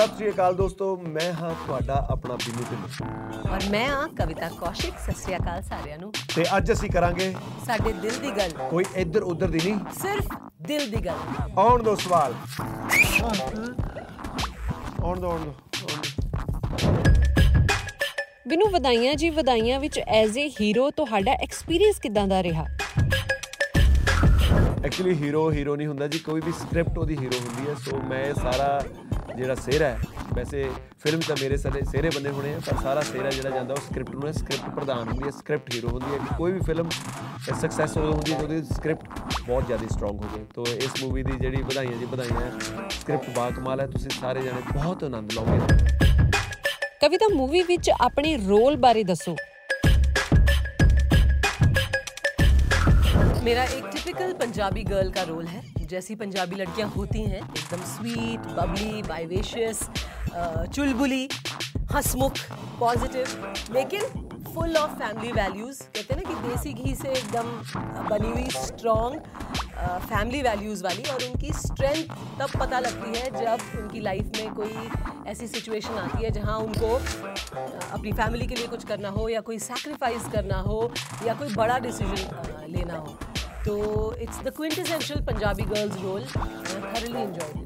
ਸਤਿ ਸ਼੍ਰੀ ਅਕਾਲ ਦੋਸਤੋ ਮੈਂ ਹਾਂ ਤੁਹਾਡਾ ਆਪਣਾ ਬਿੰਨੂ ਢਿੱਲੋਂ ਔਰ ਮੈਂ ਆ ਕਵਿਤਾ ਕੌਸ਼ਿਕ ਸਤਿ ਸ਼੍ਰੀ ਅਕਾਲ ਸਾਰਿਆਂ ਨੂੰ। ਤੇ ਅੱਜ ਅਸੀਂ ਕਰਾਂਗੇ ਸਾਡੇ ਦਿਲ ਦੀ ਗੱਲ। ਕੋਈ ਇੱਧਰ ਉੱਧਰ ਦੀ ਨਹੀਂ। ਸਿਰਫ ਦਿਲ ਦੀ ਗੱਲ। ਆਉਣ ਦੋ ਸਵਾਲ। ਆਉਣ ਦੋ ਆਉਣ ਦੋ ਬਿਨੂ ਵਧਾਈਆਂ ਜੀ ਵਧਾਈਆਂ ਵਿੱਚ ਐਜ਼ ਅ ਹੀਰੋ ਤੁਹਾਡਾ ਐਕਸਪੀਰੀਅੰਸ ਕਿਦਾਂ ਦਾ ਰਿਹਾ? ਐਕਚੁਅਲੀ ਹੀਰੋ ਹੀਰੋ ਨਹੀਂ ਹੁੰਦਾ ਜੀ ਕੋਈ ਵੀ ਸਕ੍ਰਿਪਟ ਉਹਦੀ ਹੀਰੋ ਹੁੰਦੀ ਹੈ ਸੋ ਮੈਂ ਸਾਰਾ ਜਿਹੜਾ ਸਿਹਰਾ ਹੈ ਵੈਸੇ ਫਿਲਮ ਤਾਂ ਮੇਰੇ ਸਾਰੇ ਸਿਹਰੇ ਬੰਨੇ ਹੋਣੇ ਆ ਪਰ ਸਾਰਾ ਸਿਹਰਾ ਜਿਹੜਾ ਜਾਂਦਾ ਉਹ ਸਕ੍ਰਿਪਟ ਨੂੰ ਹੈ ਸਕ੍ਰਿਪਟ ਪ੍ਰਧਾਨ ਹੁੰਦੀ ਹੈ ਸਕ੍ਰਿਪਟ ਹੀਰੋ ਹੁੰਦੀ ਹੈ ਕੋਈ ਵੀ ਫਿਲਮ ਸਕਸੈਸ ਉਦੋਂ ਹੁੰਦੀ ਹੈ ਜਦੋਂ ਉਹਦੀ ਸਕ੍ਰਿਪਟ ਬਹੁਤ ਜ਼ਿਆਦਾ ਸਟਰੋਂਗ ਹੋ ਜਾਏ ਤੋਂ ਇਸ ਮੂਵੀ ਦੀ ਜਿਹੜੀ ਵਧਾਈਆਂ ਜੀ ਵਧਾਈਆਂ ਸਕ੍ਰਿਪਟ ਬਾ ਕਮਾਲ ਹੈ ਤੁਸੀਂ ਸਾਰੇ ਜਣੇ ਬਹੁਤ ਆਨੰਦ ਲਓਗੇ ਕਵਿਤਾ ਮੂਵੀ ਵਿੱਚ ਆਪਣੇ ਰੋਲ ਬਾਰੇ ਦੱਸੋ मेरा एक टिपिकल पंजाबी गर्ल का रोल है जैसी पंजाबी लड़कियाँ होती हैं, एकदम स्वीट बबली बाइवेशियस चुलबुली, हंसमुख पॉजिटिव लेकिन फुल ऑफ़ फैमिली वैल्यूज़ कहते हैं ना कि देसी घी से एकदम बनी हुई स्ट्रॉन्ग फैमिली वैल्यूज़ वाली और उनकी स्ट्रेंथ तब पता लगती है जब उनकी लाइफ में कोई ऐसी सिचुएशन आती है जहाँ उनको अपनी फैमिली के लिए कुछ करना हो या कोई सैक्रिफाइस करना हो या कोई बड़ा डिसीज़न लेना हो। तो it's the quintessential Punjabi girls role thoroughly enjoy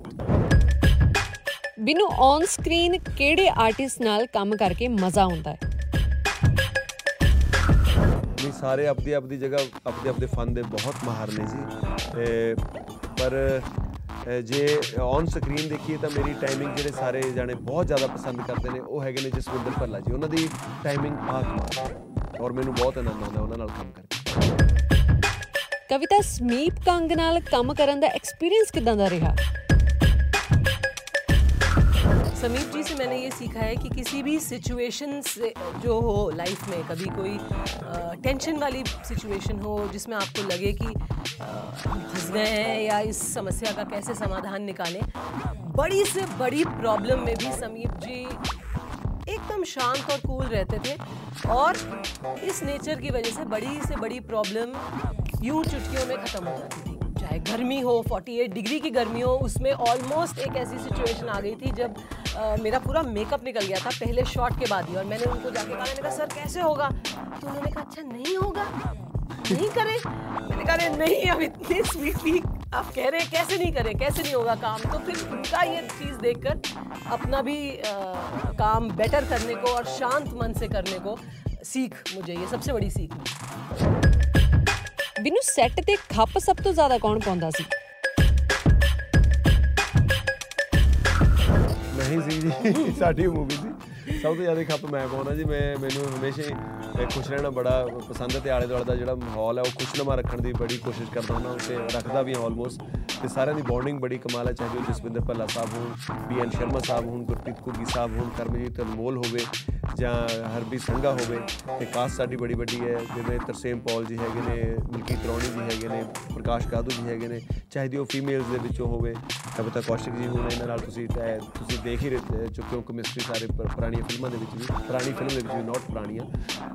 Binnu on screen ਕਿਹੜੇ ਆਰਟਿਸਟ ਨਾਲ ਕੰਮ ਕਰਕੇ ਮਜ਼ਾ ਆਉਂਦਾ ਹੈ ਨਹੀਂ ਸਾਰੇ ਆਪਦੀ ਆਪਦੀ ਜਗ੍ਹਾ ਆਪਦੇ ਆਪਦੇ ਫਨ ਦੇ ਬਹੁਤ ਮਾਹਰ ਨੇ ਜੀ ਤੇ ਪਰ ਅ, ਜੇ ਔਨ ਸਕਰੀਨ ਦੇਖੀਏ ਤਾਂ ਮੇਰੀ ਟਾਈਮਿੰਗ ਜਿਹੜੇ ਸਾਰੇ ਜਾਣੇ ਬਹੁਤ ਜ਼ਿਆਦਾ ਪਸੰਦ ਕਰਦੇ ਨੇ ਉਹ ਹੈਗੇ ਨੇ ਜਸਵਿੰਦਰ ਭੱਲਾ ਜੀ ਉਹਨਾਂ ਦੀ ਟਾਈਮਿੰਗ ਬਾਕਮਾਲ ਹੈ ਔਰ ਮੈਨੂੰ ਬਹੁਤ ਆਨੰਦ ਆਉਂਦਾ ਉਹਨਾਂ ਨਾਲ ਕੰਮ ਕਰਕੇ ਕਵਿਤਾ ਸਮੀਪ ਕੰਗ ਨਾਲ ਕੰਮ ਕਰਨ ਦਾ ਐਕਸਪੀਰੀਅੰਸ ਕਿਦਾਂ ਦਾ ਰਿਹਾ समीप जी से मैंने ये सीखा है कि किसी भी सिचुएशन से जो हो लाइफ में कभी कोई टेंशन वाली सिचुएशन हो जिसमें आपको लगे कि अ, हम फंस गए हैं या इस समस्या का कैसे समाधान निकालें बड़ी से बड़ी प्रॉब्लम में भी समीप जी एकदम शांत और कूल रहते थे और इस नेचर की वजह से बड़ी से बड़ी प्रॉब्लम यूँ चुटकियों में ख़त्म हो जाती थी। चाहे गर्मी हो 48 डिग्री की गर्मी हो उसमें ऑलमोस्ट एक ऐसी सिचुएशन आ गई थी जब अ, मेरा पूरा मेकअप निकल गया था पहले शॉट के बाद ही और मैंने उनको जाके कहा मैंने कहा सर कैसे होगा? तो उन्होंने कहा अच्छा नहीं होगा। नहीं करें? मैंने कहा नहीं अब इतनी स्वीटली आप कह रहे हैं कैसे नहीं करें कैसे नहीं होगा काम? तो फिर उनका ये चीज़ देखकर अपना भी अ, काम बेटर करने को और शांत मन से करने को सीख मुझे ये सबसे बड़ी सीख ਬਿਨੂ ਸੈੱਟ ਤੇ ਖੱਪ ਸਭ ਤੋਂ ਜ਼ਿਆਦਾ ਕੌਣ ਪਾਉਂਦਾ ਸੀ? ਨਹੀਂ ਸੀ ਜੀ, ਸਾਡੀ ਮੂਵੀ ਸੀ। ਸਭ ਤੋਂ ਜ਼ਿਆਦਾ ਖੱਪ ਮੈਂ ਪਾਉਣਾ ਜੀ ਮੈਂ ਮੈਨੂੰ ਹਮੇਸ਼ਾ ਹੀ ਅ, ਖੁਸ਼ ਰਹਿਣਾ ਬੜਾ ਪਸੰਦ ਹੈ ਤੇ ਆਲੇ ਦੁਆਲੇ ਦਾ ਜਿਹੜਾ ਮਾਹੌਲ ਹੈ ਉਹ ਖੁਸ਼ਨੁਮਾ ਰੱਖਣ ਦੀ ਬੜੀ ਕੋਸ਼ਿਸ਼ ਕਰਦਾ ਹਾਂ ਤੇ ਰੱਖਦਾ ਵੀ ਹਾਂ ਆਲਮੋਸਟ ਤੇ ਸਾਰਿਆਂ ਦੀ ਬੌਂਡਿੰਗ ਬੜੀ ਕਮਾਲ ਹੈ ਚਾਹੇ ਉਹ ਜਸਵਿੰਦਰ ਭੱਲਾ ਸਾਹਿਬ ਹੋਣ ਬੀ ਐਨ ਸ਼ਰਮਾ ਸਾਹਿਬ ਹੋਣ ਗੁਰਪ੍ਰੀਤ ਘੁੱਗੀ ਸਾਹਿਬ ਹੋਣ ਕਰਮਜੀਤ ਅਨਮੋਲ ਹੋਵੇ ਜਾਂ ਹਰਬੀ ਸੰਘਾ ਹੋਵੇ ਤੇ ਕਾਸਟ ਸਾਡੀ ਬੜੀ ਵੱਡੀ ਹੈ ਜਿਵੇਂ ਤਰਸੇਮ ਪੌਲ ਜੀ ਹੈਗੇ ਨੇ ਮਲਕੀਤ ਰੌਣੀ ਜੀ ਹੈਗੇ ਨੇ ਪ੍ਰਕਾਸ਼ ਕਾਦੂ ਜੀ ਹੈਗੇ ਨੇ ਚਾਹੇ ਦੀ ਉਹ ਫੀਮੇਲਸ ਦੇ ਵਿੱਚੋਂ ਹੋਵੇ ਕਵਿਤਾ ਕੌਸ਼ਿਕ ਜੀ ਹੋਣ ਇਹਨਾਂ ਨਾਲ ਤੁਸੀਂ ਅਹ, ਤੁਸੀਂ ਦੇਖ ਹੀ ਰਹੇ ਚੁੱਕੇ ਹੋ ਕੈਮਿਸਟਰੀ ਸਾਰੇ ਪੁਰ- ਪੁਰਾਣੀਆਂ ਫਿਲਮਾਂ ਦੇ ਵਿੱਚ ਵੀ ਪੁਰਾਣੀ ਫਿਲਮ ਦੇ ਵਿੱਚ ਵੀ ਨਾਟ ਪੁਰਾਣੀਆਂ।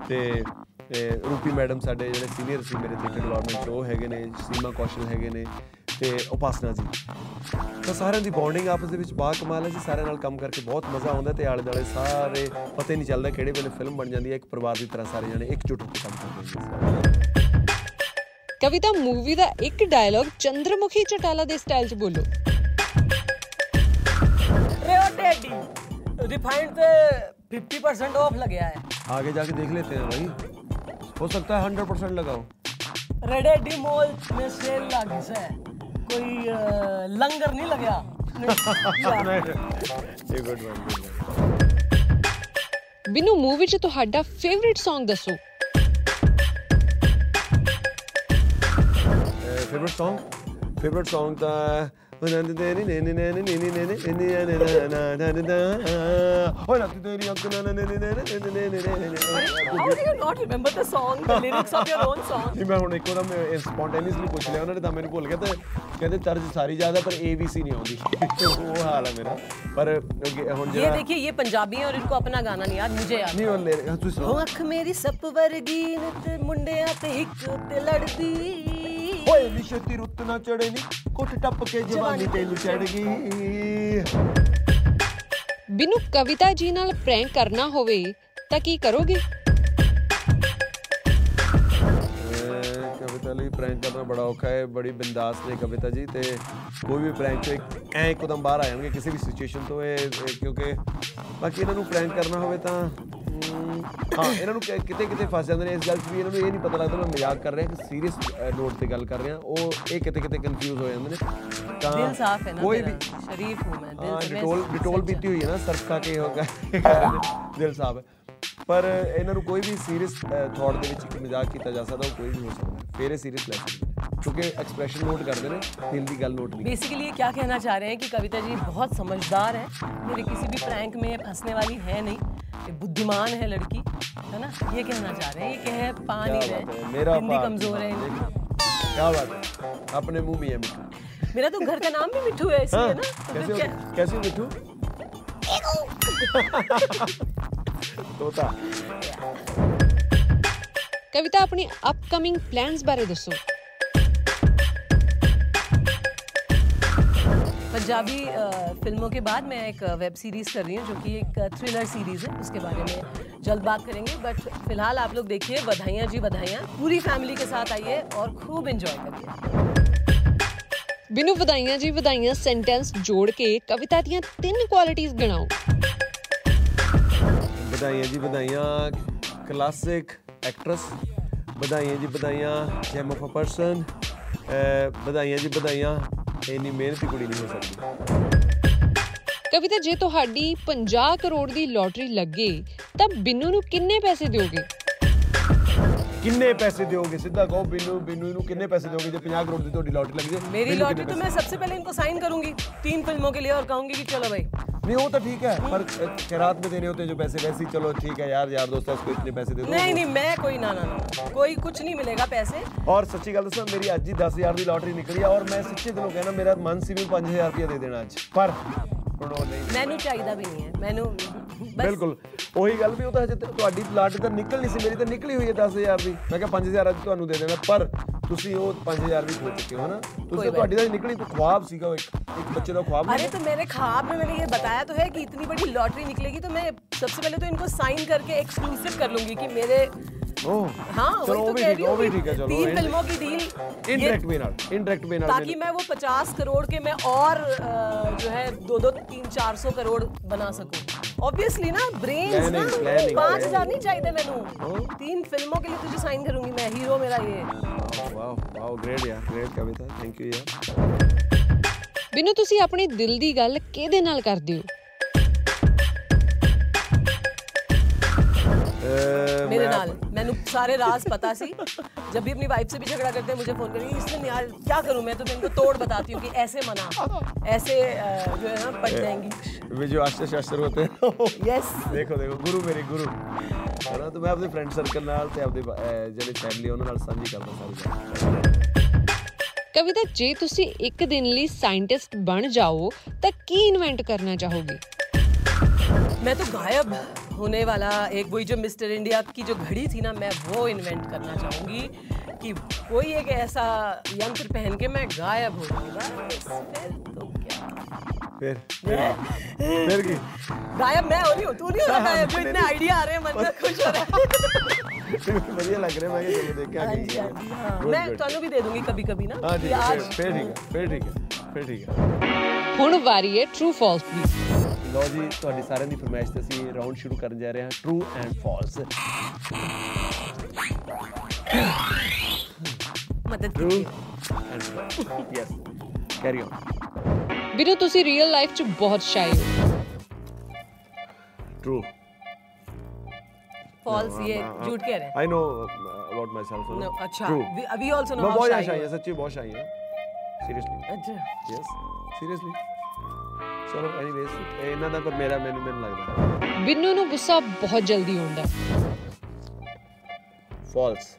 ਤੇ ਰੂਪੀ ਮੈਡਮ ਸਾਡੇ ਜਿਹੜੇ ਸੀਨੀਅਰ ਸੀ ਮੇਰੇ ਥੀਏਟਰ ਡਿਪਾਰਟਮੈਂਟ ਉਹ ਹੈਗੇ ਨੇ ਸੀਮਾ ਕੌਸ਼ਲ ਹੈਗੇ ਨੇ ਤੇ ਉਪਾਸਨਾ ਜੀ। ਤਾਂ ਸਾਰਿਆਂ ਦੀ ਬੌਂਡਿੰਗ ਆਪਸ ਦੇ ਵਿੱਚ ਬਾ ਕਮਾਲ ਹੈ ਜੀ ਸਾਰਿਆਂ ਨਾਲ ਕੰਮ ਕਰਕੇ ਬਹੁਤ ਮਜ਼ਾ ਆਉਂਦਾ ਤੇ ਆਲੇ ਦਾਲੇ ਸਾਰੇ ਪਤਾ ਨਹੀਂ ਚੱਲਦਾ ਕਿਹੜੇ ਵੇਲੇ ਫਿਲਮ ਬਣ ਜਾਂਦੀ ਹੈ ਇੱਕ ਪਰਿਵਾਰ ਦੀ ਤਰ੍ਹਾਂ ਸਾਰੇ ਜਣੇ ਇਕਜੁੱਟ ਹੋ ਕੇ ਕੰਮ ਕਰਦੇ ਨੇ ਕਵਿਤਾ ਮੂਵੀ ਦਾ ਇੱਕ ਡਾਇਲੌਗ ਚੰਦਰਮੁਖੀ ਚਟਾਲਾ ਦੇ ਸਟਾਈਲ 'ਚ ਬੋਲੋ। ਰਿਓ ਡੈਡੀ। रिफाइंड पे 50% ऑफ लग गया है आगे जाके देख लेते हैं भाई हो सकता है हंड्रेड परसेंट लगाओ रेडे डी मॉल में सेल लगी से कोई अ, लंगर नहीं लगा ये good one good Binnu movie 'ਚ ਤੁਹਾਡਾ ਫੇਵਰਿਟ Song ਦੱਸੋ फेवरेट सॉन्ग फेवरेट सॉन्ग था How not remember the song, the lyrics of your own song? मैं spontaneously पूछ लिया उन्होंने तो मेरे को लगा था कहते तर्ज सारी ज़्यादा पर ए बी सी नहीं आती वो हाल है मेरा। पर ये देखिए ये पंजाबी है और इनको अपना गाना नहीं याद मुझे याद नहीं और ले रहे हो हाँ, अख मेरी सप वर्गी मुंडिया ते एक ते लड़दी ਓਏ ਨੀ ਛੇਤੀ ਰੁੱਤ ਨਾ ਚੜੇ ਨੀ ਕੁੱਟ ਟੱਪ ਕੇ ਜਵਾਨੀ ਤੈਨੂੰ ਚੜ ਗਈ। ਬਿਨੂ ਕਵਿਤਾ ਜੀ ਨਾਲ ਪ੍ਰੈਂਕ ਕਰਨਾ ਹੋਵੇ ਤਾਂ ਕੀ ਕਰੋਗੇ? ਕਵਿਤਾ ਲਈ ਪ੍ਰੈਂਕ ਕਰਨਾ ਬੜਾ ਔਖਾ ਹੈ ਬੜੀ ਬਿੰਦਾਸ ਨੇ ਕਵਿਤਾ ਜੀ ਤੇ ਕੋਈ ਵੀ ਪ੍ਰੈਂਕ ਤੋਂ ਐ ਇੱਕਦਮ ਬਾਹਰ ਆ ਜਾਣਗੇ ਕਿਸੇ ਵੀ ਸਿਚੁਏਸ਼ਨ ਤੋਂ ਇਹ ਕਿਉਂਕਿ ਬਾਕੀ ਇਹਨਾਂ ਨੂੰ ਪ੍ਰੈਂਕ ਕਰਨਾ ਹੋਵੇ ਤਾਂ ਹਾਂ ਇਹਨਾਂ ਨੂੰ ਕਿ- ਕਿਤੇ ਕਿਤੇ ਫਸ ਜਾਂਦੇ ਨੇ ਇਸ ਗੱਲ 'ਚ ਵੀ ਇਹਨਾਂ ਨੂੰ ਇਹ ਨਹੀਂ ਪਤਾ ਲੱਗਦਾ ਮੈਂ ਮਜ਼ਾਕ ਕਰ ਰਿਹਾ ਕਿ ਸੀਰੀਅਸ ਨੋਟ ਤੇ ਗੱਲ ਕਰ ਰਿਹਾ ਉਹ ਇਹ ਕਿਤੇ ਕਿਤੇ ਕਨਫਿਊਜ਼ ਹੋ ਜਾਂਦੇ ਨੇ ਤਾਂ दिल साफ है ना ਕੋਈ मेरा ਵੀ शरीफ हूँ मैं दिल ਹਾਂ से मैं ਡਿਟੋਲ ਡਿਟੋਲ सच्चा- ਪੀਤੀ ਹੋਈ ਹੈ ਨਾ ਸਰਫ ਖਾ ਕੇ ਹੋਗਾ ਦਿਲ ਸਾਹਿਬ ਹੈ ਪਰ ਇਹਨਾਂ ਨੂੰ ਕੋਈ ਵੀ ਸੀਰੀਅਸ ਥਾਟ ਦੇ ਵਿੱਚ ਇੱਕ ਮਜ਼ਾਕ ਕੀਤਾ ਜਾ ਸਕਦਾ ਉਹ ਕੋਈ ਵੀ ਹੋ ਸਕਦਾ ਫਿਰ ਇਹ ਸੀਰੀਅਸ ਲੈ ਸਕਦੇ ਨੇ ਕਿਉਂਕਿ ਐਕਸਪ੍ਰੈਸ਼ਨ ਨੋਟ ਕਰਦੇ ਨੇ ਦਿਲ ਦੀ ਗੱਲ ਨੋਟ ਨਹੀਂ बेसिकली ये क्या कहना चाह रहे हैं कि कविता जी बहुत समझदार है मेरे किसी भी प्रैंक में फंसने वाली है नहीं कि बुद्धिमान है लड़की है ना? ये कहना चाह रहे हैं ये कह है पानी है मेरा हिंदी कमज़ोर है क्या बात है अपने मुँह में है मिठू। मेरा तो घर का नाम भी मिठू है इसलिए हाँ, ना तो कैसे कैसे मिठू? तोता। कविता अपनी अपकमिंग प्लान्स बारे दसो। पंजाबी अ, फिल्मों के बाद मैं एक वेब सीरीज़ कर रही हूँ जो कि एक थ्रिलर सीरीज़ है उसके बारे में जल्द बात करेंगे बट फिलहाल आप लोग देखिए बधाइयाँ जी बधाइयाँ पूरी फैमिली के साथ आइए और खूब इंजॉय करिए ਬਿਨੂ ਵਧਾਈਆਂ ਜੀ ਵਧਾਈਆਂ ਸੈਂਟੈਂਸ ਜੋੜ ਕੇ ਕਵਿਤਾ ਦੀਆਂ ਤਿੰਨ ਕੁਆਲਿਟੀਆਂ ਗਿਣਾਓ ਵਧਾਈਆਂ ਜੀ ਵਧਾਈਆਂ ਕਲਾਸਿਕ ਐਕਟਰੈਸ ਵਧਾਈਆਂ ਜੀ ਵਧਾਈਆਂ ਜੈਮ ਆਫ ਅ ਪਰਸਨ ਵਧਾਈਆਂ ਜੀ ਵਧਾਈਆਂ ਇੰਨੀ ਮਿਹਨਤੀ ਕੁੜੀ ਨਹੀਂ ਹੋ ਸਕਦੀ ਕਵਿਤਾ ਜੇ ਤੁਹਾਡੀ 50 ਕਰੋੜ ਦੀ ਲੋਟਰੀ ਲੱਗੇ ਤਾਂ ਬਿੰਨੂ ਨੂੰ ਕਿੰਨੇ ਪੈਸੇ ਦਿਓਗੇ ਕਿੰਨੇ ਪੈਸੇ ਦਿਓਗੇ ਸਿੱਧਾ ਕਹੋ ਬਿੰਨੂ ਬਿੰਨੂ ਨੂੰ ਕਿੰਨੇ ਪੈਸੇ ਦਿਓਗੇ ਜੇ 50 ਕਰੋੜ ਦੀ ਤੁਹਾਡੀ ਲੋਟਰੀ ਲੱਗ ਜਾਏ मेरी ਬਿੰਨੂ लॉटरी ਕਿੰਨੇ तो मैं सबसे पहले इनको साइन करूंगी तीन फिल्मों के लिए और कहूंगी कि चलो भाई पैसे? नहीं वो तो ठीक है पर खैरात में देने होते हैं जो पैसे वैसे ही चलो ठीक है यार यार दोस्त है उसको इतने पैसे दे दो नहीं नहीं मैं कोई ना ना ना कोई कुछ नहीं मिलेगा पैसे ਔਰ ਸੱਚੀ ਗੱਲ ਦੱਸਾਂ ਮੇਰੀ ਅੱਜ ਹੀ 10000 ਦੀ ਲੋਟਰੀ ਨਿਕਲੀ ਆ ਔਰ ਮੈਂ ਸੱਚੇ ਦਿਲੋਂ ਕਹਿਣਾ ਮੇਰਾ ਮਨ ਸੀ ਵੀ 5000 ਰੁਪਏ ਦੇ ਦੇਣਾ ਅੱਜ ਪਰ ਹੁਣ ਉਹ ਨਹੀਂ मैनू चाहिए भी नहीं है मैनू बस ਬਿਲਕੁਲ ਉਹੀ ਗੱਲ ਵੀ ਉਹ ਤਾਂ ਹਜੇ ਤੇ- ਤੁਹਾਡੀ ਲੋਟਰੀ ਤਾਂ ਨਿਕਲ ਨਹੀਂ ਸੀ ਮੇਰੀ ਤਾਂ ਨਿਕਲੀ ਹੋਈ ਹੈ 10000 ਦੀ ਮੈਂ ਕਿਹਾ 5000 ਅੱਜ ਤੁਹਾਨੂੰ ਦੇ ਦੇਣਾ ਪਰ ਤੁਸੀਂ ਉਹ 5000 ਵੀ ਖੋ ਚੁੱਕੇ ਹੋ ਨਾ ਤੁਸੀਂ ਤੁਹਾਡੀ ਤਾਂ ਨਿਕਲੀ ਤਾਂ ਖੁਆਬ ਸੀਗਾ ਉਹ ਇੱਕ ਇੱਕ ਬੱਚੇ ਦਾ ਖੁਆਬ अरे तो मेरे ख्वाब में मैंने ये बताया तो है कि इतनी बड़ी लॉटरी निकलेगी तो मैं सबसे पहले तो इनको साइन करके एक्सक्लूसिव कर लूंगी कि मेरे ਉਹ हाँ ਚਲੋ वही ਉਹ तो ਵੀ कह ਠੀਕ रही ਉਹ ਵੀ हूँ ਠੀਕ ਹੈ कि ਚਲੋ तीन फिल्मों की डील ਇਨਡਾਇਰੈਕਟ ਵੇ ਨਾਲ ਇਨਡਾਇਰੈਕਟ ਵੇ ਨਾਲ ताकि मैं वो पचास करोड़ के मैं और अ, जो है दो दो तीन चार सौ करोड़ बना सकूं ऑब्वियसली ना ब्रेन्स ना Planning, planning, पाँच planning. हजार नहीं चाहिए मैनू तीन फिल्मों के लिए तुझे साइन करूंगी मैं हीरो मेरा ये ਵਾਓ ਵਾਓ ਗ੍ਰੇਟ ਯਾਰ ਗ੍ਰੇਟ ਕਵਿਤਾ ਥੈਂਕ ਯੂ ਯਾਰ ਬਿਨੂ ਤੁਸੀਂ ਆਪਣੀ ਦਿਲ ਦੀ ਗੱਲ ਕਿਹਦੇ ਨਾਲ ਕਰਦੇ ਹੋ ਅਹ, मेरे ਮੈਂ नाल मैंने सारे राज पता सी जब भी अपनी वाइफ से भी झगड़ा करते हैं मुझे फोन करेंगे इसलिए यार क्या करूं मैं तो मैं इनको तोड़ बताती हूँ कि ऐसे मना ऐसे अ, जो है ना पट जाएंगी वे जो आश्चर्य शास्त्र होते हैं यस ਦੇਖੋ ਦੇਖੋ ਗੁਰੂ ਮੇਰੇ ਗੁਰੂ ਹਨਾ ਤੇ ਮੈਂ ਆਪਣੇ ਫਰੈਂਡ ਸਰਕਲ ਨਾਲ ਤੇ ਆਪਣੇ ਅਹ, ਜਿਹੜੇ ਫੈਮਿਲੀ ਉਹਨਾਂ ਨਾਲ ਸਾਂਝੀ ਕਰਦਾ ਸਾਰੀ ਗੱਲ ਕਵਿਤਾ ਜੇ ਤੁਸੀਂ ਇੱਕ ਦਿਨ ਲਈ ਸਾਇੰਟਿਸਟ ਬਣ ਜਾਓ ਤਾਂ ਕੀ ਇਨਵੈਂਟ ਕਰਨਾ ਚਾਹੋਗੇ मैं तो गायब होने वाला एक वही जो मिस्टर इंडिया की जो घड़ी थी ना मैं वो इन्वेंट करना चाहूँगी कि कोई एक ऐसा यंत्र पहन के मैं गायब हो जाऊँगा। तो गायब मैं हो रही हूँ तू नहीं हो रहा गायब इतने आइडिया आ रहे हैं मन में खुश हो रहा है। बढ़िया लग ਰਿਹਾ ਮੈਂ ਕਿ देख के आगे हाँ हाँ हाँ। मैं ਤੁਹਾਨੂੰ भी दे दूँगी कभी कभी ना ਹਾਂ ਠੀਕ ਹੈ ਫੇਰ ਠੀਕ ਹੈ ठीक है ਹੈ ਫੇਰ ਠੀਕ ਹੈ ਹੁਣ ਵਾਰੀ ਹੈ ਟਰੂ ਫਾਲਸ ਲੋ ਜੀ ਤੁਹਾਡੀ ਸਾਰਿਆਂ ਦੀ ਫਰਮਾਇਸ਼ ਤੇ ਅਸੀਂ ਰਾਉਂਡ ਸ਼ੁਰੂ ਕਰਨ ਜਾ ਰਹੇ ਹਾਂ ਟਰੂ ਐਂਡ ਫਾਲਸ मदद ਟਰੂ कीजिए and false yes carry on Binnu ਤੁਸੀਂ ਰੀਅਲ ਲਾਈਫ 'ਚ ਬਹੁਤ ਸ਼ਾਈ ਹੋ ਟਰੂ फॉल्स ये झूठ कह रहे हैं I know about myself No, अच्छा True. we, अभी also know मैं how बहुत shy शाही you है सच्ची बहुत शाही है सीरियसली अच्छा यस सीरियसली ਚਲੋ ਐਨੀਵੇਸ ਇਹਨਾਂ ਦਾ ਪਰ ਮੇਰਾ ਮੈਨੂੰ ਮੈਨੂੰ ਲੱਗਦਾ ਬਿੰਨੂ ਨੂੰ ਗੁੱਸਾ ਬਹੁਤ ਜਲਦੀ ਆਉਂਦਾ ਫਾਲਸ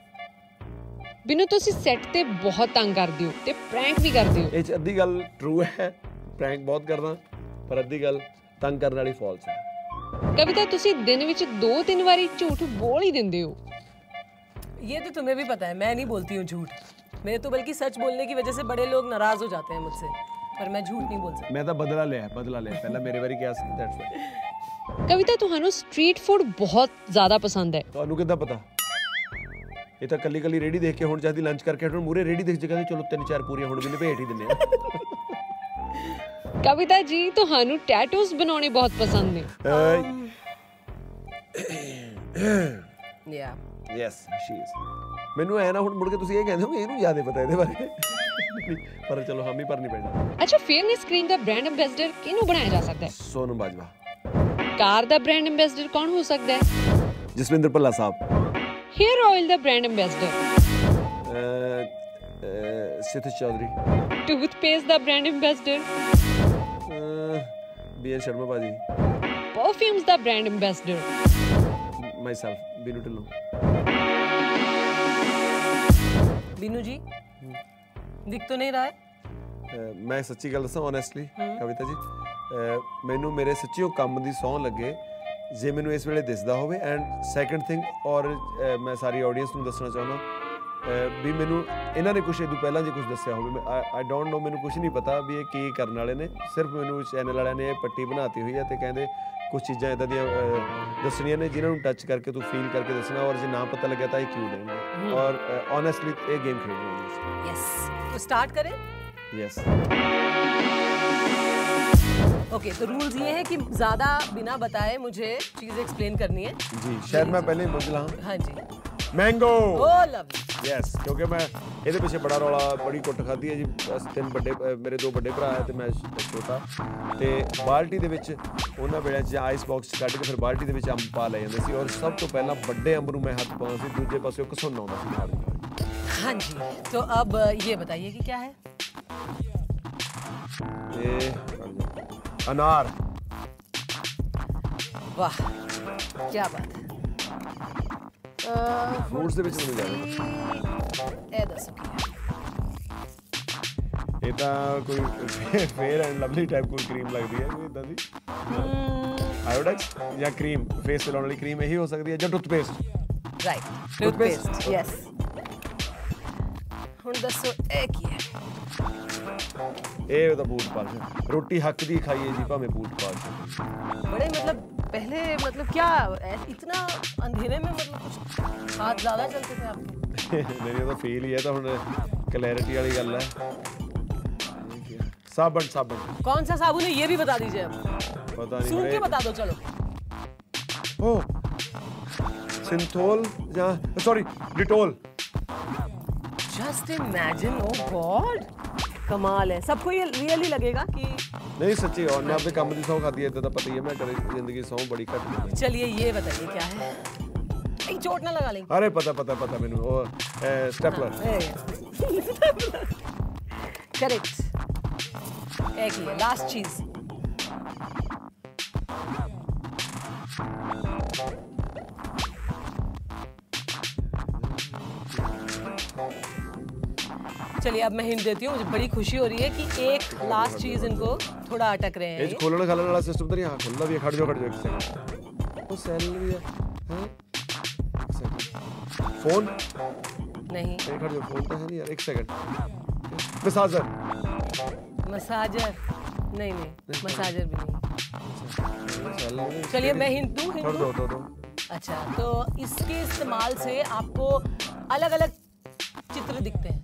ਬਿੰਨੂ ਤੁਸੀਂ ਸੈੱਟ ਤੇ ਬਹੁਤ ਤੰਗ ਕਰਦੇ ਹੋ ਤੇ ਪ੍ਰੈਂਕ ਵੀ ਕਰਦੇ ਹੋ ਇਹ ਚ ਅੱਧੀ ਗੱਲ ਟਰੂ ਹੈ ਪ੍ਰੈਂਕ ਬਹੁਤ ਕਰਦਾ ਪਰ ਅੱਧੀ ਗੱਲ ਤੰਗ ਕਰਨ ਵਾਲੀ ਫਾਲਸ ਹੈ ਕਵਿਤਾ ਤੁਸੀਂ ਦਿਨ ਵਿੱਚ ਦੋ ਤਿੰਨ ਵਾਰੀ ਝੂਠ ਬੋਲ ਹੀ ਦਿੰਦੇ ਹੋ ये तो तुम्हें भी पता है मैं नहीं बोलती हूँ झूठ मेरे तो बल्कि सच बोलने की वजह से बड़े लोग नाराज हो जाते हैं मुझसे ਪਰ ਮੈਂ ਝੂਠ ਨਹੀਂ ਬੋਲ ਸਕਦੀ ਮੈਂ ਤਾਂ ਬਦਲਾ ਲਿਆ ਬਦਲਾ ਲਿਆ ਪਹਿਲਾਂ ਮੇਰੇ ਵਾਰੀ ਕਿਹਾ ਸੀ ਦੈਟਸ ਵਾਈ ਕਵਿਤਾ ਤੁਹਾਨੂੰ ਸਟਰੀਟ ਫੂਡ ਬਹੁਤ ਜ਼ਿਆਦਾ ਪਸੰਦ ਹੈ ਤੁਹਾਨੂੰ ਕਿੱਦਾਂ ਪਤਾ ਇਹ ਤਾਂ ਕੱਲੀ ਕੱਲੀ ਰੇੜੀ ਦੇਖ ਕੇ ਹੁਣ ਜਦ ਲੰਚ ਕਰਕੇ ਹੁਣ ਮੂਰੇ ਰੇੜੀ ਦੇਖ ਜੇ ਕਹਿੰਦੇ ਚਲੋ ਤਿੰਨ ਚਾਰ ਪੂਰੀਆਂ ਹੁਣ ਵੀ ਨਿਭੇਟ ਹੀ ਦਿੰਨੇ ਆ ਕਵਿਤਾ ਜੀ ਤੁਹਾਨੂੰ ਟੈਟੂਸ ਬਣਾਉਣੇ ਬਹੁਤ ਪਸੰਦ ਨੇ ਯਾ ਯੈਸ ਸ਼ੀ ਇਜ਼ ਮੈਨੂੰ ਐ ਨਾ ਹੁਣ ਮੁੜ ਕੇ ਤੁਸੀਂ ਇਹ ਕਹਿੰਦੇ ਹੋ ਇਹਨੂੰ ਯਾਦ ਹੈ ਪਤਾ ਇਹਦੇ ਬਾਰੇ ਪਰ ਚਲੋ ਹਮ ਹੀ ਭਰਨੀ ਪੈਣਾ ਅੱਛਾ ਫੇਮਸ ਕਰੀਮ ਦਾ ਬ੍ਰਾਂਡ ਐਮਬੈਸਡਰ ਕਿਹਨੂੰ ਬਣਾਇਆ ਜਾ ਸਕਦਾ ਹੈ ਸੋਨਮ ਬਾਜਵਾ ਕਾਰ ਦਾ ਬ੍ਰਾਂਡ ਐਮਬੈਸਡਰ ਕੌਣ ਹੋ ਸਕਦਾ ਹੈ ਜਸਵਿੰਦਰ ਭੱਲਾ ਸਾਹਿਬ ਹੇਅਰ ਆਇਲ ਦਾ brand ambassador Sidh Chaudhary toothpaste ਦਾ brand ambassador B N Sharma ਬਾਜੀ ਪਰਫਿਊਮਸ ਦਾ brand ambassador myself Binnu Dhillon Binnu ji ਦਿਖ ਤਾਂ ਨਹੀਂ ਰਹਾ ਹੈ? ਮੈਂ ਸੱਚੀ ਗੱਲ ਦੱਸਾਂ ਓਨੈਸਟਲੀ ਕਵਿਤਾ ਜੀ ਮੈਨੂੰ ਮੇਰੇ ਸੱਚੀਓ ਕੰਮ ਦੀ ਸੌਂ ਲੱਗੇ ਜੇ ਮੈਨੂੰ ਇਸ ਵੇਲੇ ਦਿਸਦਾ ਹੋਵੇ। ਐਂਡ ਸੈਕੰਡ ਥਿੰਗ ਔਰ ਮੈਂ ਸਾਰੀ ਆਡੀਅנס ਨੂੰ ਦੱਸਣਾ ਚਾਹੁੰਦਾ ਵੀ ਮੈਨੂੰ ਇਹਨਾਂ ਨੇ ਕੁਝ ਇਦੋਂ ਪਹਿਲਾਂ ਜੇ ਕੁਝ ਦੱਸਿਆ ਹੋਵੇ ਆਈ ਡੋਨਟ ਨੋ ਮੈਨੂੰ ਕੁਝ ਨਹੀਂ ਪਤਾ ਵੀ ਇਹ ਕੀ ਕਰਨ ਵਾਲੇ ਨੇ ਸਿਰਫ ਮੈਨੂੰ ਚੈਨਲ ਵਾਲਿਆਂ ਨੇ ਇਹ ਪੱਟੀ ਬਣਾਤੀ ਹੋਈ ਹੈ ਤੇ ਕਹਿੰਦੇ ਕੁਝ ਚੀਜ਼ਾਂ ਇਦਾਂ ਦੀਆਂ ਅਹ, ਦੱਸਣੀਆਂ ਨੇ ਜਿਨ੍ਹਾਂ ਨੂੰ ਟੱਚ ਕਰਕੇ ਤੂੰ ਫੀਲ ਕਰਕੇ ਦੱਸਣਾ ਔਰ ਜੇ ਨਾ ਪਤਾ ਲੱਗਿਆ ਤਾਂ ਇਹ ਕਿਉਂ ਦੇਣਗੇ ਔਰ ਓਨੈਸਟਲੀ ਇਹ ਗੇਮ ਖੇਡਣੀ ਹੈ यस तो स्टार्ट करें ਯੈਸ ओके तो रूल्स ये है कि ज्यादा बिना बताए मुझे चीज एक्सप्लेन करनी है ਜੀ ਸ਼ਾਇਦ ਮੈਂ ਪਹਿਲੇ ਹੀ ਬੁੱਝ ਲਾਂ हाँ जी ਮੈਂਗੋ ओ लवली ਯੈਸ ਕਿਉਂਕਿ ਮੈਂ ਇਹਦੇ ਪਿੱਛੇ ਬੜਾ ਰੌਲਾ ਬੜੀ ਕੁੱਟ ਖਾਧੀ ਹੈ ਜੀ ਬਸ ਤਿੰਨ ਵੱਡੇ ਅ, ਮੇਰੇ ਦੋ ਵੱਡੇ ਭਰਾ ਹੈ ਤੇ ਮੈਂ ਛ- ਛੋਟਾ ਤੇ ਬਾਲਟੀ ਦੇ ਵਿੱਚ ਉਹਨਾਂ ਵੇਲੇ ਚ ਆਈਸ ਬਾਕਸ ਕੱਢ ਕੇ ਫਿਰ ਬਾਲਟੀ ਦੇ ਵਿੱਚ ਅੰਬ ਪਾ ਲੈ ਜਾਂਦੇ ਸੀ ਔਰ ਸਭ ਤੋਂ ਪਹਿਲਾਂ ਵੱਡੇ ਅੰਬ ਨੂੰ ਮੈਂ ਹੱਥ ਪਾਉਂਦਾ ਸੀ ਦੂਜੇ ਪਾਸੇ ਉਹ ਘਸੁੰਨ ਆਉਂਦਾ ਸੀ ਨਾਲ ਦੀ ਨਾਲ। हाँ जी तो अब ये बताइए कि क्या है ਇਹ ਅਨਾਰ वाह क्या बात है Може да видим Е, да са ਇਹ ਤਾਂ ਕੋਈ ਫੇਅਰ ਐਂਡ ਲਵਲੀ ਟਾਈਪ ਕੋਈ ਕਰੀਮ ਲੱਗਦੀ ਹੈ ਕੋਈ ਇਦਾਂ ਦੀ ਆਇਓਡੈਕਸ ਜਾਂ ਕਰੀਮ ਫੇਸ ਤੇ ਲਾਉਣ ਵਾਲੀ ਕਰੀਮ ਇਹੀ ਹੋ ਸਕਦੀ ਹੈ ਜਾਂ ਟੂਥਪੇਸਟ ਰਾਈਟ ਟੂਥਪੇਸਟ ਯੈਸ ਹੁਣ ਦੱਸੋ ਇਹ ਕੀ ਹੈ ਇਹ ਤਾਂ ਬੂਟ ਪਾਲਸ਼ ਰੋਟੀ ਹੱਕ ਦੀ ਖਾਈਏ ਜੀ ਭਾਵੇਂ ਬੂਟ ਪਾਲਸ਼ ਬੜੇ ਮਤਲਬ पहले मतलब क्या ऐ- इतना अंधेरे में मतलब कुछ हाथ ज्यादा चलते थे आपके ਮੇਰੀ ਉਹਦਾ ਫੀਲ ਹੀ ਹੈ ਤਾਂ ਹੁਣ ਕਲੈਰਿਟੀ ਵਾਲੀ ਗੱਲ ਹੈ ਸਾਬਣ ਸਾਬਣ कौन सा साबुन है ये भी बता दीजिए अब ਪਤਾ ਨਹੀਂ सूंघ के ਬੜੇ बता दो चलो ਓ ਸਿੰਥੋਲ ਜਾਂ sorry Dettol just imagine oh God कमाल है सबको ये रियली लगेगा कि नहीं सच्ची और मैं अपने काम की सौ खाती है इतना पता ही है मैं ज़िंदगी सौ बड़ी घट चलिए ये बताइए क्या है? एक चोट ना लगा लेंगे अरे पता पता पता मैंने वो स्टेपलर। हाँ, करेक्ट एक लास्ट चीज़ चलिए अब मैं हिंट देती हूँ मुझे बड़ी खुशी हो रही है कि एक लास्ट चीज़ इनको थोड़ा अटक रहे हैं। खोलने खालने वाला सिस्टम तो नहीं हाँ खुल्ला भी खड़ जाओ खड़ जाओ सेल सेकंड सेल भी है। हाँ? फ़ोन नहीं। एक खड़ जाओ फ़ोन तो है नहीं यार एक सेकंड मसाजर मसाजर नहीं नहीं मसाजर भी नहीं। चलिए मैं हिंदू दूँ अच्छा तो इसके इस्तेमाल से आपको अलग अलग चित्र दिखते हैं।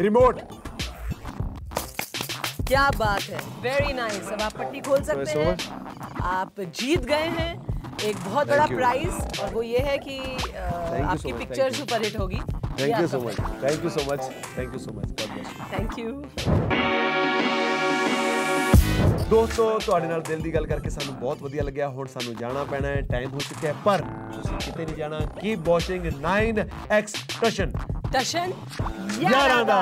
रिमोट क्या बात है वेरी नाइस अब आप पट्टी खोल सकते so हैं आप जीत गए हैं एक बहुत बड़ा you. प्राइज और वो ये है कि अ, you so आपकी much, picture thank you. Super hit होगी thank you so much thank you so much thank you so much God bless thank you ਦੋਸਤੋ ਤੁਹਾਡੇ ਨਾਲ ਦਿਲ ਦੀ ਗੱਲ ਕਰਕੇ ਸਾਨੂੰ ਬਹੁਤ ਵਧੀਆ ਲੱਗਿਆ ਹੁਣ ਸਾਨੂੰ ਜਾਣਾ ਪੈਣਾ ਹੈ ਟਾਈਮ ਹੋ ਚੁੱਕਿਆ ਹੈ ਪਰ ਤੁਸੀਂ ਕਿਤੇ ਨਹੀਂ ਜਾਣਾ ਕੀਪ ਵਾਚਿੰਗ 9x ਟਸ਼ਨ टशन ਯਾਰਾਂ ਦਾ